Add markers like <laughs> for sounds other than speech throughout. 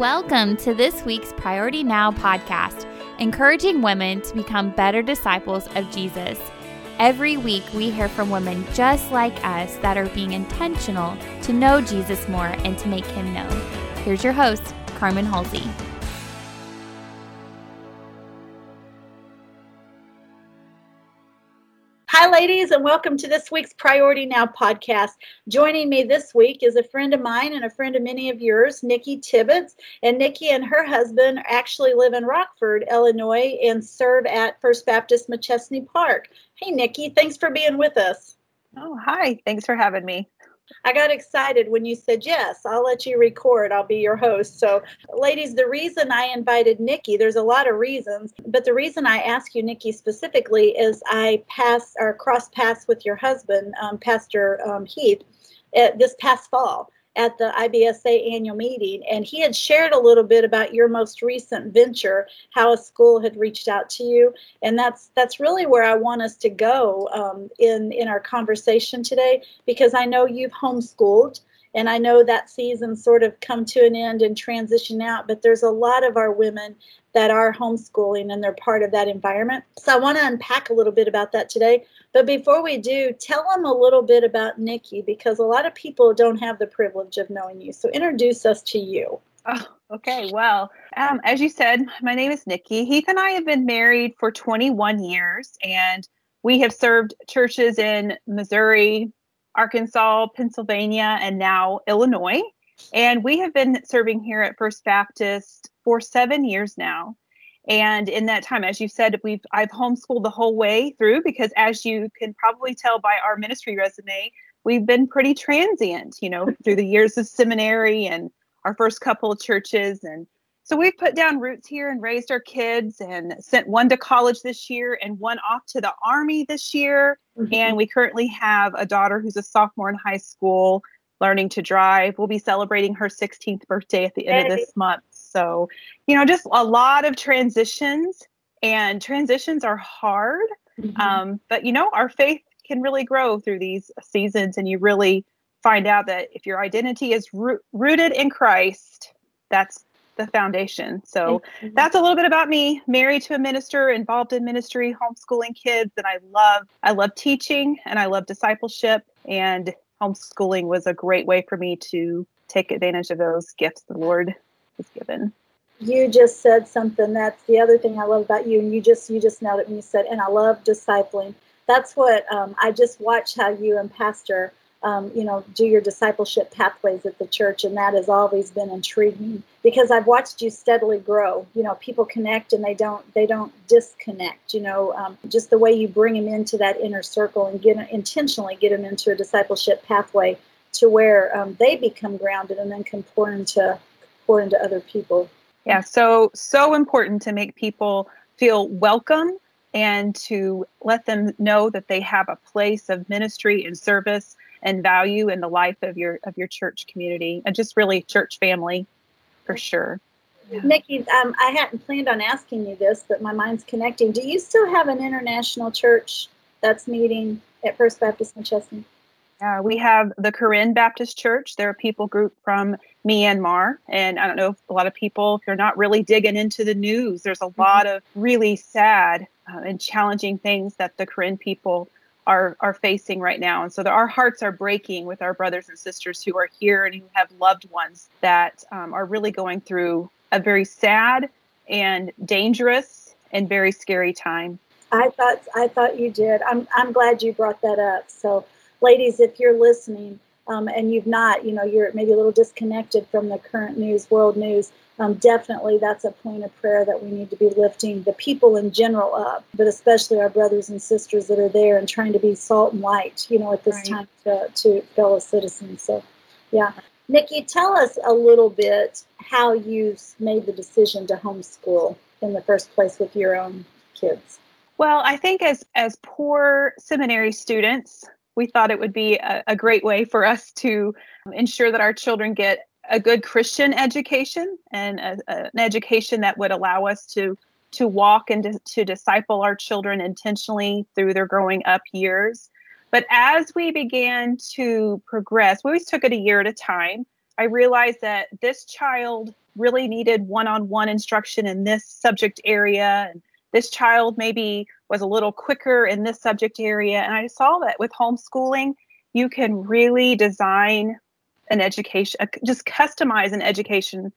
Welcome to this week's Priority Now podcast, encouraging women to become better disciples of Jesus. Every week, we hear from women just like us that are being intentional to know Jesus more and to make him known. Here's your host, Carmen Halsey. Ladies, and welcome to this week's Priority Now podcast. Joining me this week is a friend of mine and a friend of many of yours, Nikki Tibbetts. And Nikki and her husband actually live in Rockford, Illinois, and serve at First Baptist Machesney Park. Hey, Nikki, thanks for being with us. Oh, hi. Thanks for having me. I got excited when you said, Yes, I'll let you record. I'll be your host. So, ladies, the reason I invited Nikki, there's a lot of reasons, but the reason I ask you, Nikki, specifically is I passed or cross paths with your husband, um, Pastor um, Heath, uh, this past fall at the IBSA annual meeting, and he had shared a little bit about your most recent venture, how a school had reached out to you, and that's that's really where I want us to go um, in in our conversation today, because I know you've homeschooled. And I know that season sort of come to an end and transition out, but there's a lot of our women that are homeschooling and they're part of that environment. So I want to unpack a little bit about that today. But before we do, tell them a little bit about Nikki because a lot of people don't have the privilege of knowing you. So introduce us to you. Oh, okay. Well, um, as you said, my name is Nikki. Heath and I have been married for 21 years, and we have served churches in Missouri, Arkansas, Pennsylvania, and now Illinois. And we have been serving here at First Baptist for seven years now. And in that time, as you said, we've I've homeschooled the whole way through because as you can probably tell by our ministry resume, we've been pretty transient, you know, through the years of seminary and our first couple of churches. And so we've put down roots here and raised our kids and sent one to college this year and one off to the army this year. Mm-hmm. And we currently have a daughter who's a sophomore in high school learning to drive. We'll be celebrating her 16th birthday at the end hey. of this month. So, you know, just a lot of transitions, and transitions are hard. Mm-hmm. Um, but, you know, our faith can really grow through these seasons, and you really find out that if your identity is ro- rooted in Christ, that's the foundation. So mm-hmm. that's a little bit about me. Married to a minister, involved in ministry, homeschooling kids, and I love I love teaching and I love discipleship and homeschooling was a great way for me to take advantage of those gifts the Lord has given. You just said something. That's the other thing I love about you. And you just you just nailed it when you said, and I love discipling. That's what um, I just watched how you and Pastor, um, you know, do your discipleship pathways at the church, and that has always been intriguing because I've watched you steadily grow. You know, people connect and they don't they don't disconnect. You know, um, just the way you bring them into that inner circle and get intentionally get them into a discipleship pathway to where um, they become grounded and then can pour into pour into other people. Yeah, so so important to make people feel welcome and to let them know that they have a place of ministry and service and value in the life of your of your church community and just really church family for sure. Yeah. Nikki, um, I hadn't planned on asking you this, but my mind's connecting. Do you still have an international church that's meeting at First Baptist Machesney? Uh, we have the Karen Baptist Church. They're a people group from Myanmar. And I don't know if a lot of people, if you're not really digging into the news, there's a mm-hmm. lot of really sad uh, and challenging things that the Karen people are, are facing right now. And so our hearts are breaking with our brothers and sisters who are here and who have loved ones that um, are really going through a very sad and dangerous and very scary time. I thought I thought you did. I'm I'm glad you brought that up. So ladies, if you're listening um, and you've not, you know, you're maybe a little disconnected from the current news, world news, um, definitely that's a point of prayer that we need to be lifting the people in general up, but especially our brothers and sisters that are there and trying to be salt and light, you know, at this right. time to, to fellow citizens. So, yeah. Nikki, tell us a little bit how you made the decision to homeschool in the first place with your own kids. Well, I think as as poor seminary students, we thought it would be a, a great way for us to ensure that our children get a good Christian education and a, a, an education that would allow us to to walk and to, to disciple our children intentionally through their growing up years. But as we began to progress, we always took it a year at a time. I realized that this child really needed one-on-one instruction in this subject area and this child maybe was a little quicker in this subject area and i saw that with homeschooling you can really design an education just customize an education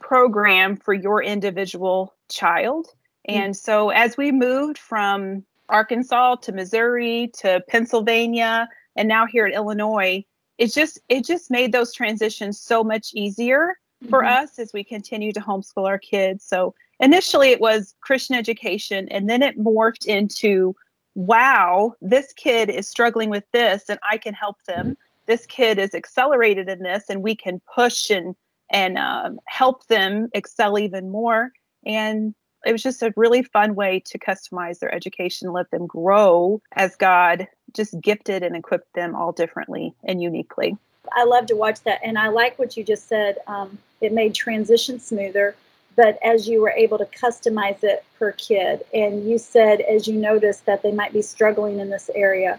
program for your individual child mm-hmm. and so as we moved from arkansas to missouri to pennsylvania and now here in illinois it just it just made those transitions so much easier for mm-hmm. us as we continue to homeschool our kids. So initially it was Christian education, and then it morphed into wow, this kid is struggling with this, and I can help them. This kid is accelerated in this, and we can push and and um, help them excel even more. And it was just a really fun way to customize their education, let them grow as God just gifted and equipped them all differently and uniquely. I love to watch that. And I like what you just said. Um, it made transition smoother, but as you were able to customize it per kid, and you said as you noticed that they might be struggling in this area.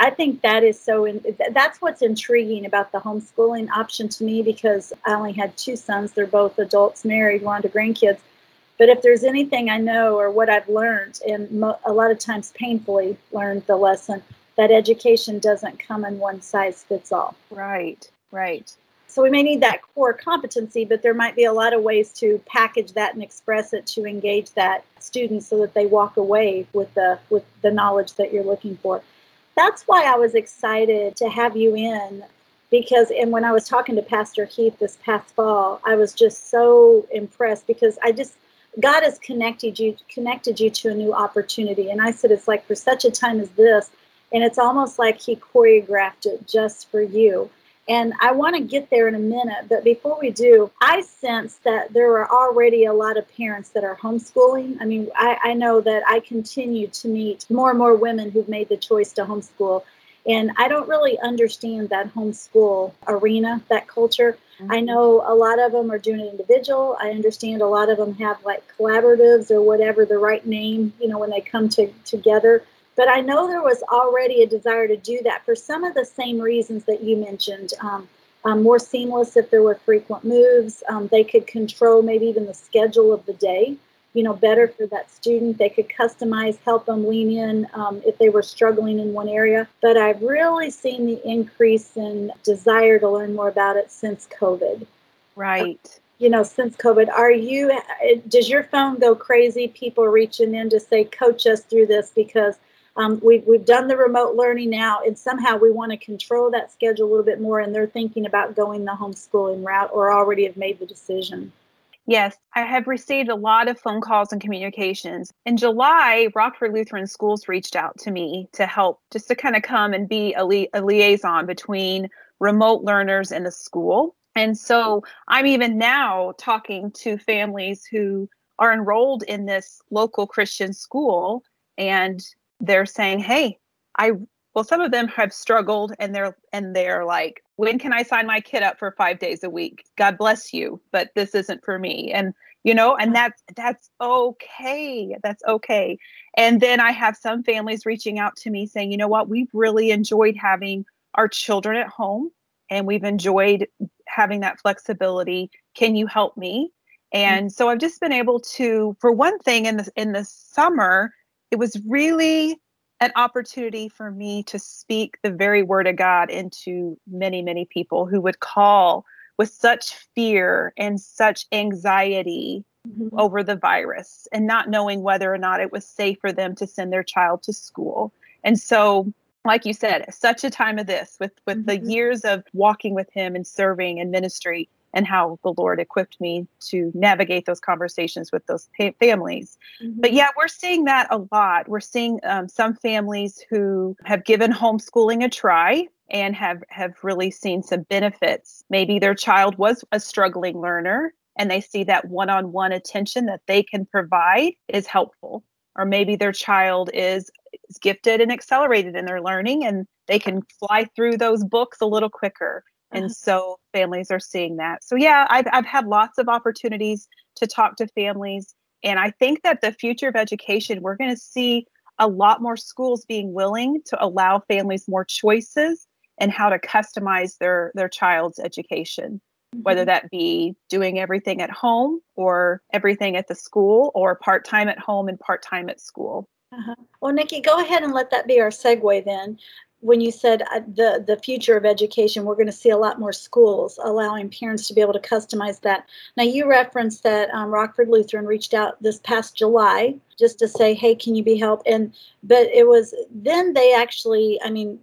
I think that is so. In, that's what's intriguing about the homeschooling option to me because I only had two sons. They're both adults, married, one to grandkids. But if there's anything I know or what I've learned, and mo- a lot of times painfully learned the lesson, that education doesn't come in one size fits all. Right, right. So we may need that core competency, but there might be a lot of ways to package that and express it to engage that student so that they walk away with the with the knowledge that you're looking for. That's why I was excited to have you in because and when I was talking to Pastor Heath this past fall, I was just so impressed because I just God has connected you connected you to a new opportunity. And I said it's like for such a time as this, and it's almost like he choreographed it just for you. And I want to get there in a minute, but before we do, I sense that there are already a lot of parents that are homeschooling. I mean, I, I know that I continue to meet more and more women who've made the choice to homeschool. And I don't really understand that homeschool arena, that culture. Mm-hmm. I know a lot of them are doing it individual. I understand a lot of them have like collaboratives or whatever the right name, you know, when they come to, together. But I know there was already a desire to do that for some of the same reasons that you mentioned. Um, um, more seamless if there were frequent moves. Um, they could control maybe even the schedule of the day, you know, better for that student. They could customize, help them lean in um, if they were struggling in one area. But I've really seen the increase in desire to learn more about it since COVID. Right. you know, since COVID, are you, does your phone go crazy? People reaching in to say, coach us through this because um, we've, we've done the remote learning now, and somehow we want to control that schedule a little bit more, and they're thinking about going the homeschooling route or already have made the decision. Yes, I have received a lot of phone calls and communications. In July, Rockford Lutheran Schools reached out to me to help, just to kind of come and be a, li- a liaison between remote learners and the school. And so I'm even now talking to families who are enrolled in this local Christian school and they're saying, "Hey, I well some of them have struggled and they're and they're like, "When can I sign my kid up for 5 days a week? God bless you, but this isn't for me." And you know, and that's that's okay. That's okay. And then I have some families reaching out to me saying, "You know what? We've really enjoyed having our children at home and we've enjoyed having that flexibility. Can you help me?" And mm-hmm. so I've just been able to, for one thing, in the in the summer, it was really an opportunity for me to speak the very word of God into many, many people who would call with such fear and such anxiety mm-hmm. over the virus and not knowing whether or not it was safe for them to send their child to school. And so like you said, such a time of this with with mm-hmm. the years of walking with him and serving and ministry, and how the Lord equipped me to navigate those conversations with those pa- families. Mm-hmm. But yeah, we're seeing that a lot. We're seeing um, some families who have given homeschooling a try and have have really seen some benefits. Maybe their child was a struggling learner and they see that one-on-one attention that they can provide is helpful. Or maybe their child is, is gifted and accelerated in their learning and they can fly through those books a little quicker and uh-huh. so families are seeing that so yeah I've, I've had lots of opportunities to talk to families and i think that the future of education we're going to see a lot more schools being willing to allow families more choices and how to customize their their child's education whether that be doing everything at home or everything at the school or part time at home and part time at school. Uh-huh. Well, Nikki, go ahead and let that be our segue then. When you said uh, the the future of education, we're going to see a lot more schools allowing parents to be able to customize that. Now, you referenced that um, Rockford Lutheran reached out this past July just to say, "Hey, can you be helped?" And but it was then they actually, I mean,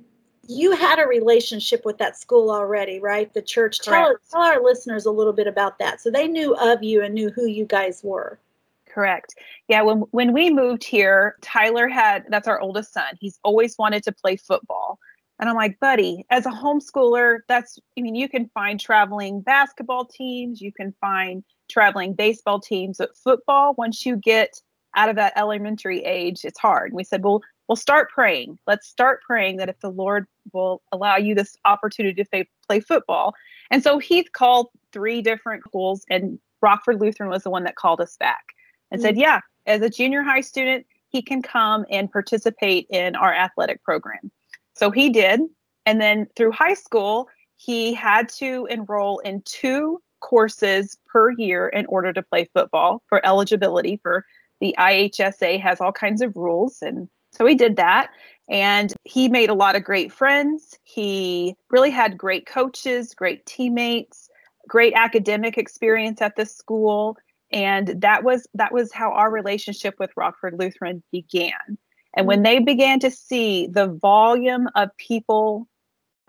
you had a relationship with that school already, right? The church. Tell, tell our listeners a little bit about that. So they knew of you and knew who you guys were. Correct. Yeah, when when we moved here, Tyler had that's our oldest son. He's always wanted to play football. And I'm like, buddy, as a homeschooler, that's I mean, you can find traveling basketball teams, you can find traveling baseball teams, but football, once you get out of that elementary age, it's hard. And we said, well, we'll start praying. Let's start praying that if the Lord will allow you this opportunity to play football. And so Heath called three different schools, and Rockford Lutheran was the one that called us back and mm-hmm. said, Yeah, as a junior high student, he can come and participate in our athletic program. So he did. And then through high school, he had to enroll in two courses per year in order to play football for eligibility for the IHSA has all kinds of rules and so he did that and he made a lot of great friends. He really had great coaches, great teammates, great academic experience at the school and that was that was how our relationship with rockford lutheran began. And when they began to see the volume of people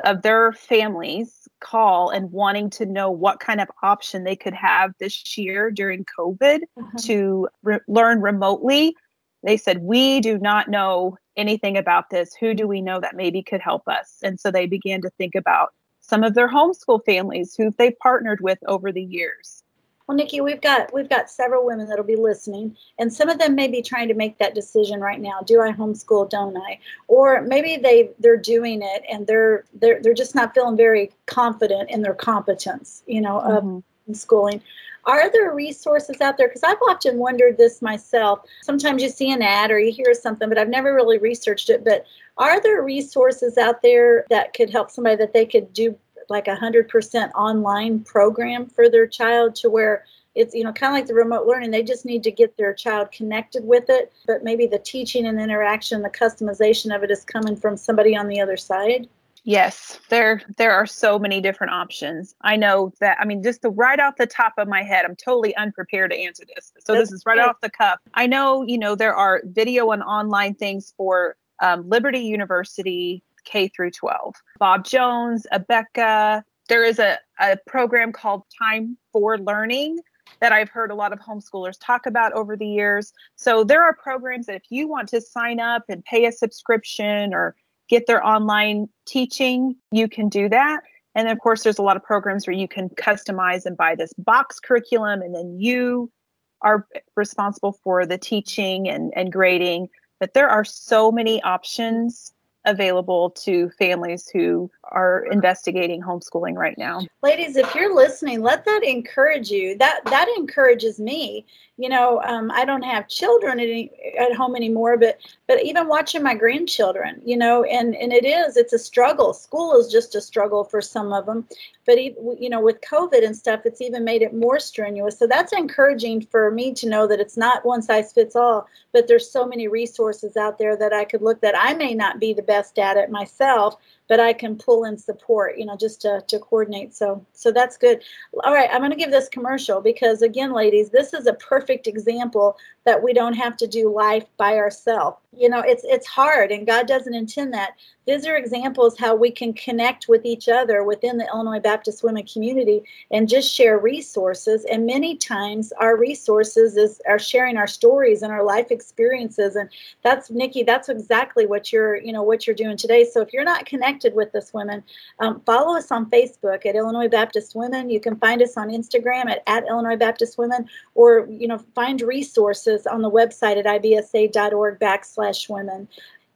of their families call and wanting to know what kind of option they could have this year during covid mm-hmm. to re- learn remotely they said we do not know anything about this. Who do we know that maybe could help us? And so they began to think about some of their homeschool families who they've partnered with over the years well, Nikki, we've got we've got several women that'll be listening, and some of them may be trying to make that decision right now. Do I homeschool? Don't I? Or maybe they they're doing it and they're they're they're just not feeling very confident in their competence, you know, mm-hmm. of schooling. Are there resources out there? Because I've often wondered this myself. Sometimes you see an ad or you hear something, but I've never really researched it. But are there resources out there that could help somebody that they could do like a hundred percent online program for their child to where it's you know kind of like the remote learning they just need to get their child connected with it but maybe the teaching and interaction the customization of it is coming from somebody on the other side. Yes there there are so many different options. I know that i mean just the right off the top of my head i'm totally unprepared to answer this so That's this is right good. off the cuff. I know you know there are video and online things for um, liberty university K through 12. Bob Jones, Abeka. There is a, a program called Time for Learning that I've heard a lot of homeschoolers talk about over the years. So there are programs that if you want to sign up and pay a subscription or get their online teaching, you can do that. And of course, there's a lot of programs where you can customize and buy this box curriculum, and then you are responsible for the teaching and, and grading. But there are so many options available to families who are investigating homeschooling right now. Ladies, if you're listening, let that encourage you. That that encourages me. You know, um, I don't have children at, at home anymore, but but even watching my grandchildren, you know, and and it is it's a struggle. School is just a struggle for some of them, but even, you know, with COVID and stuff, it's even made it more strenuous. So that's encouraging for me to know that it's not one size fits all, but there's so many resources out there that I could look that I may not be the best at it myself, but I can pull in support, you know, just to, to coordinate. So so that's good. All right, I'm going to give this commercial because again, ladies, this is a perfect example that we don't have to do life by ourselves. You know, it's it's hard and God doesn't intend that. These are examples how we can connect with each other within the Illinois Baptist women community and just share resources. And many times our resources is are sharing our stories and our life experiences. And that's Nikki, that's exactly what you're, you know, what you're doing today. So if you're not connected with us women, um, follow us on Facebook at Illinois Baptist Women. You can find us on Instagram at, at Illinois Baptist Women, or you know, find resources on the website at ibsa.org backslash women.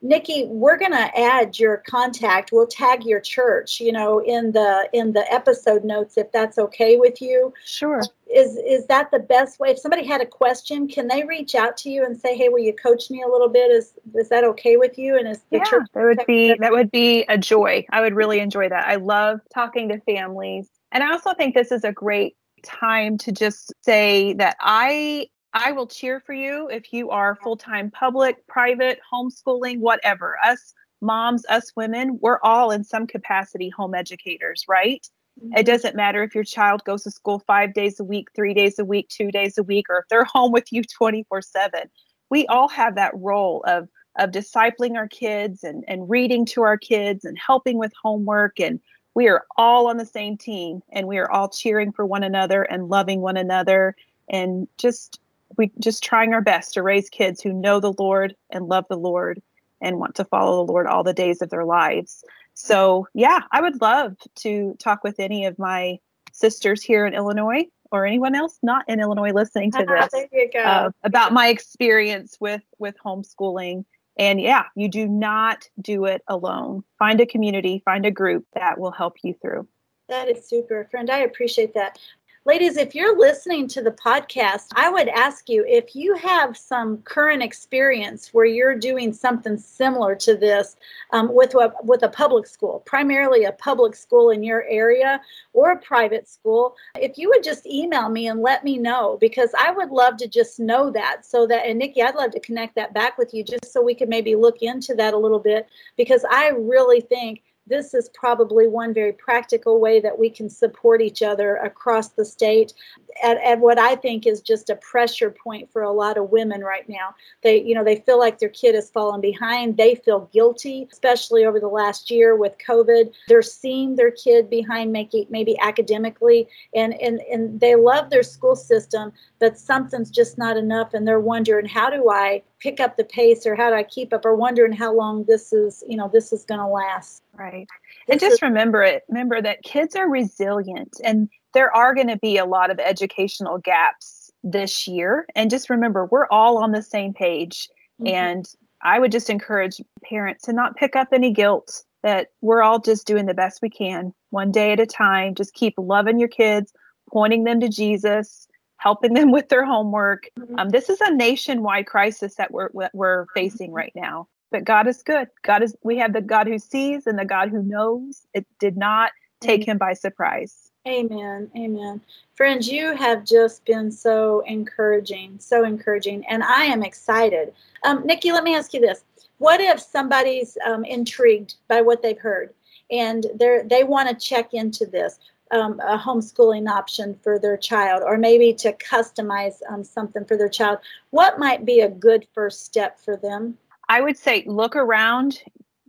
Nikki, we're going to add your contact. We'll tag your church, you know, in the in the episode notes if that's okay with you. Sure. Is is that the best way? If somebody had a question, can they reach out to you and say, "Hey, will you coach me a little bit?" Is is that okay with you? And is the yeah, church that would be that would be a joy. I would really enjoy that. I love talking to families And I also think this is a great time to just say that I I will cheer for you if you are full-time public, private, homeschooling, whatever. Us moms, us women, we're all in some capacity home educators, right? Mm-hmm. It doesn't matter if your child goes to school 5 days a week, 3 days a week, 2 days a week or if they're <laughs> home with you 24/7. We all have that role of of discipling our kids and, and reading to our kids and helping with homework and we are all on the same team and we are all cheering for one another and loving one another and just we just trying our best to raise kids who know the Lord and love the Lord and want to follow the Lord all the days of their lives. So, yeah, I would love to talk with any of my sisters here in Illinois or anyone else not in Illinois listening to this uh, about my experience with with homeschooling and yeah, you do not do it alone. Find a community, find a group that will help you through. That is super, friend. I appreciate that. Ladies, if you're listening to the podcast, I would ask you if you have some current experience where you're doing something similar to this um, with, a, with a public school, primarily a public school in your area or a private school, if you would just email me and let me know, because I would love to just know that. So that, and Nikki, I'd love to connect that back with you just so we could maybe look into that a little bit, because I really think this is probably one very practical way that we can support each other across the state at, at what I think is just a pressure point for a lot of women right now. They, you know, they feel like their kid has fallen behind. They feel guilty, especially over the last year with COVID. They're seeing their kid behind maybe, maybe academically and, and, and they love their school system, but something's just not enough. And they're wondering, how do I pick up the pace or how do I keep up or wondering how long this is, you know, this is going to last. Right. And just remember it, remember that kids are resilient and there are going to be a lot of educational gaps this year. And just remember, we're all on the same page. Mm-hmm. And I would just encourage parents to not pick up any guilt that we're all just doing the best we can, one day at a time. Just keep loving your kids, pointing them to Jesus, helping them <laughs> with their homework. Mm-hmm. Um, this is a nationwide crisis that we're we're facing mm-hmm. right now. But God is good. God is. We have the God who sees and the God who knows. It did not take him by surprise. Amen. Amen. Friends, you have just been so encouraging, so encouraging, and I am excited. Um, Nikki, let me ask you this: What if somebody's um, intrigued by what they've heard and they they want to check into this? Um, a homeschooling option for their child, or maybe to customize um, something for their child. What might be a good first step for them? I would say look around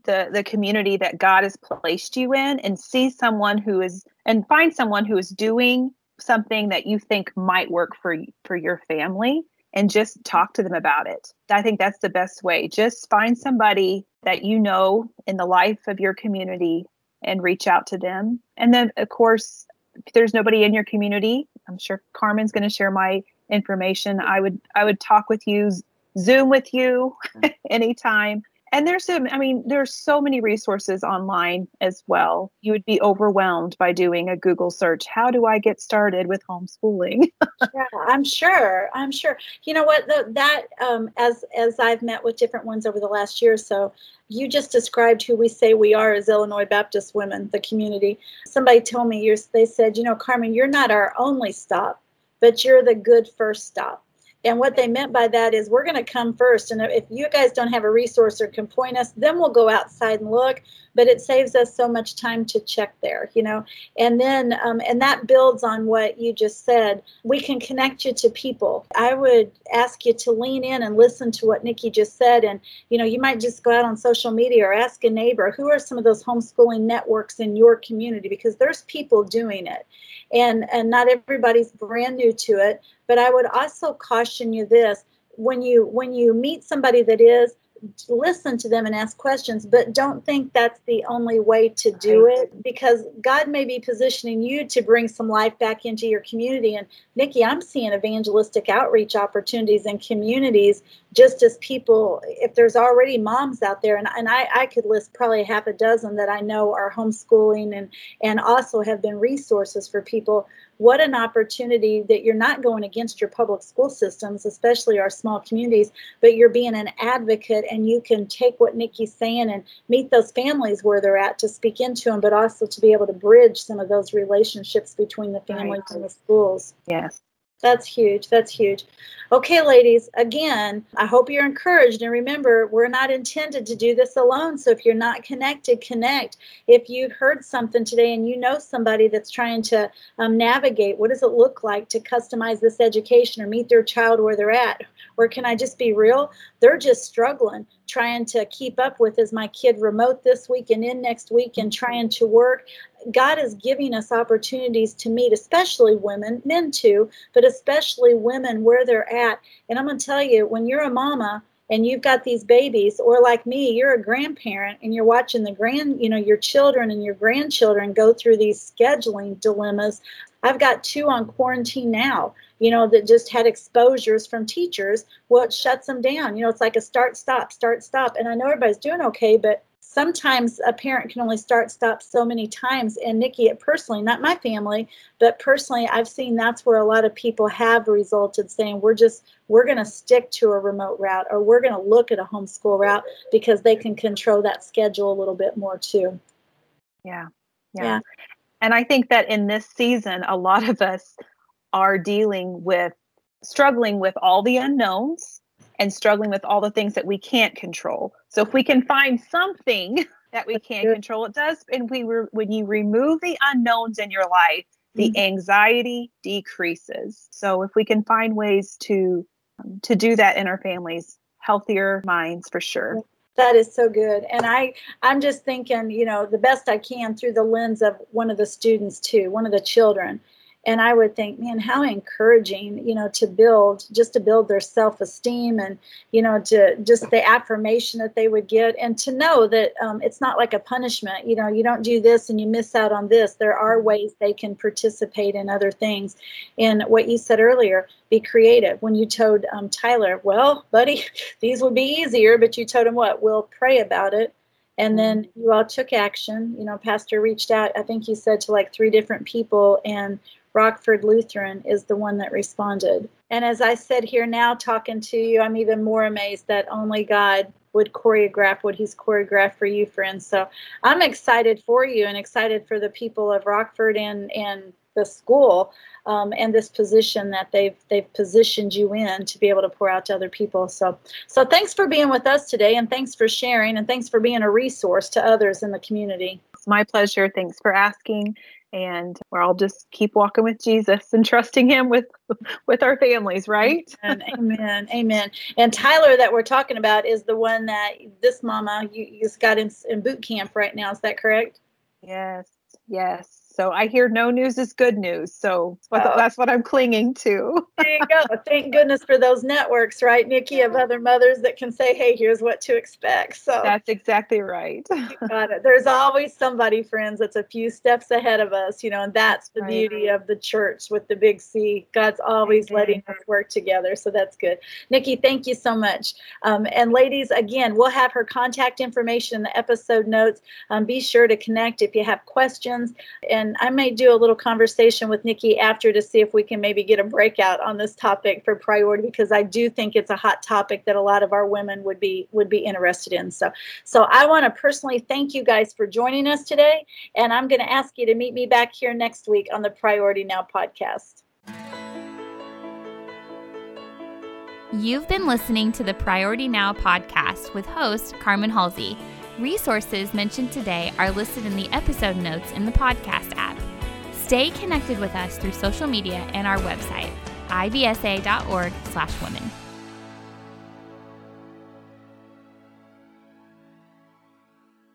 the the community that God has placed you in and see someone who is and find someone who is doing something that you think might work for for your family and just talk to them about it. I think that's the best way. Just find somebody that you know in the life of your community and reach out to them. And then of course, if there's nobody in your community, I'm sure Carmen's going to share my information. I would I would talk with you, Zoom with you <laughs> anytime. And there's some i mean there's so many resources online as well. You would be overwhelmed by doing a google search. How do i get started with homeschooling? <laughs> Yeah i'm sure i'm sure. You know what the, that um, as as i've met with different ones over the last year or so you just described who we say we are as illinois baptist women the community. Somebody told me "You're." they said you know carmen you're not our only stop but you're the good first stop and what they meant by that is we're going to come first. And if you guys don't have a resource or can point us, then we'll go outside and look. But it saves us so much time to check there, you know. And then, um, and that builds on what you just said. We can connect you to people. I would ask you to lean in and listen to what Nikki just said. And, you know, you might just go out on social media or ask a neighbor who are some of those homeschooling networks in your community because there's people doing it. And, and not everybody's brand new to it but I would also caution you this when you when you meet somebody that is listen to them and ask questions, but don't think that's the only way to do it because God may be positioning you to bring some life back into your community. And Nikki, I'm seeing evangelistic outreach opportunities in communities just as people, if there's already moms out there, and, and I, I could list probably half a dozen that I know are homeschooling and, and also have been resources for people. What an opportunity that you're not going against your public school systems, especially our small communities, but you're being an advocate and you can take what Nikki's saying and meet those families where they're at to speak into them, but also to be able to bridge some of those relationships between the families right. and the schools. Yes. That's huge. That's huge. Okay, ladies, again, I hope you're encouraged. And remember, we're not intended to do this alone. So if you're not connected, connect. If you've heard something today and you know somebody that's trying to um, navigate, what does it look like to customize this education or meet their child where they're at? Or can I just be real? They're just struggling trying to keep up with is my kid remote this week and in next week and trying to work God is giving us opportunities to meet, especially women, men too, but especially women where they're at. And I'm going to tell you, when you're a mama and you've got these babies, or like me, you're a grandparent and you're watching the grand, you know, your children and your grandchildren go through these scheduling dilemmas. I've got two on quarantine now, you know, that just had exposures from teachers. Well, it shuts them down. You know, it's like a start, stop, start, stop. And I know everybody's doing okay, but sometimes a parent can only start stop so many times and nikki it personally not my family but personally i've seen that's where a lot of people have resulted saying we're just we're going to stick to a remote route or we're going to look at a homeschool route because they can control that schedule a little bit more too yeah yeah, yeah. And i think that in this season a lot of us are dealing with struggling with all the unknowns and struggling with all the things that we can't control. So if we can find something <laughs> that we can't control, it does. And we re- when you remove the unknowns in your life, the mm-hmm. anxiety decreases. So if we can find ways to um, to do that in our families, healthier minds for sure. That is so good. And I I'm just thinking, you know, the best I can through the lens of one of the students too, one of the children and i would think man how encouraging you know to build just to build their self-esteem and you know to just the affirmation that they would get. And to know that um, it's not like a punishment you know you don't do this and you miss out on this. There are ways they can participate in other things. And what you said earlier be creative. When you told um, tyler well buddy <laughs> these would be easier but you told him what? We'll pray about it. And then you all took action. You know pastor reached out i think you said to like three different people and Rockford Lutheran is the one that responded. And as I said here now, talking to you, I'm even more amazed that only God would choreograph what He's choreographed for you, friends. So I'm excited for you and excited for the people of Rockford and and the school um, and this position that they've they've positioned you in to be able to pour out to other people. So so thanks for being with us today, and thanks for sharing, and thanks for being a resource to others in the community. It's my pleasure. Thanks for asking and we're all just keep walking with Jesus and trusting him with with our families, right? Amen. Amen. Amen. And Tyler that we're talking about is the one that this mama you, you just got in, in boot camp right now. Is that correct? Yes. Yes. So I hear no news is good news. So oh. that's what I'm clinging to. <laughs> there you go. Thank goodness for those networks, right, Nikki, of other mothers that can say, hey, here's what to expect. So that's exactly right. <laughs> got it. There's always somebody, friends, that's a few steps ahead of us, you know, and that's the right. beauty of the church with the big C. God's always letting us work together. So that's good. Nikki, thank you so much. Um, and ladies, again, we'll have her contact information in the episode notes. Um, be sure to connect if you have questions. And and I may do a little conversation with Nikki after to see if we can maybe get a breakout on this topic for priority because I do think it's a hot topic that a lot of our women would be would be interested in. So so I want to personally thank you guys for joining us today and I'm going to ask you to meet me back here next week on the Priority Now podcast. You've been listening to the Priority Now podcast with host Carmen Halsey. Resources mentioned today are listed in the episode notes in the podcast app. Stay connected with us through social media and our website, ibsa.org/women.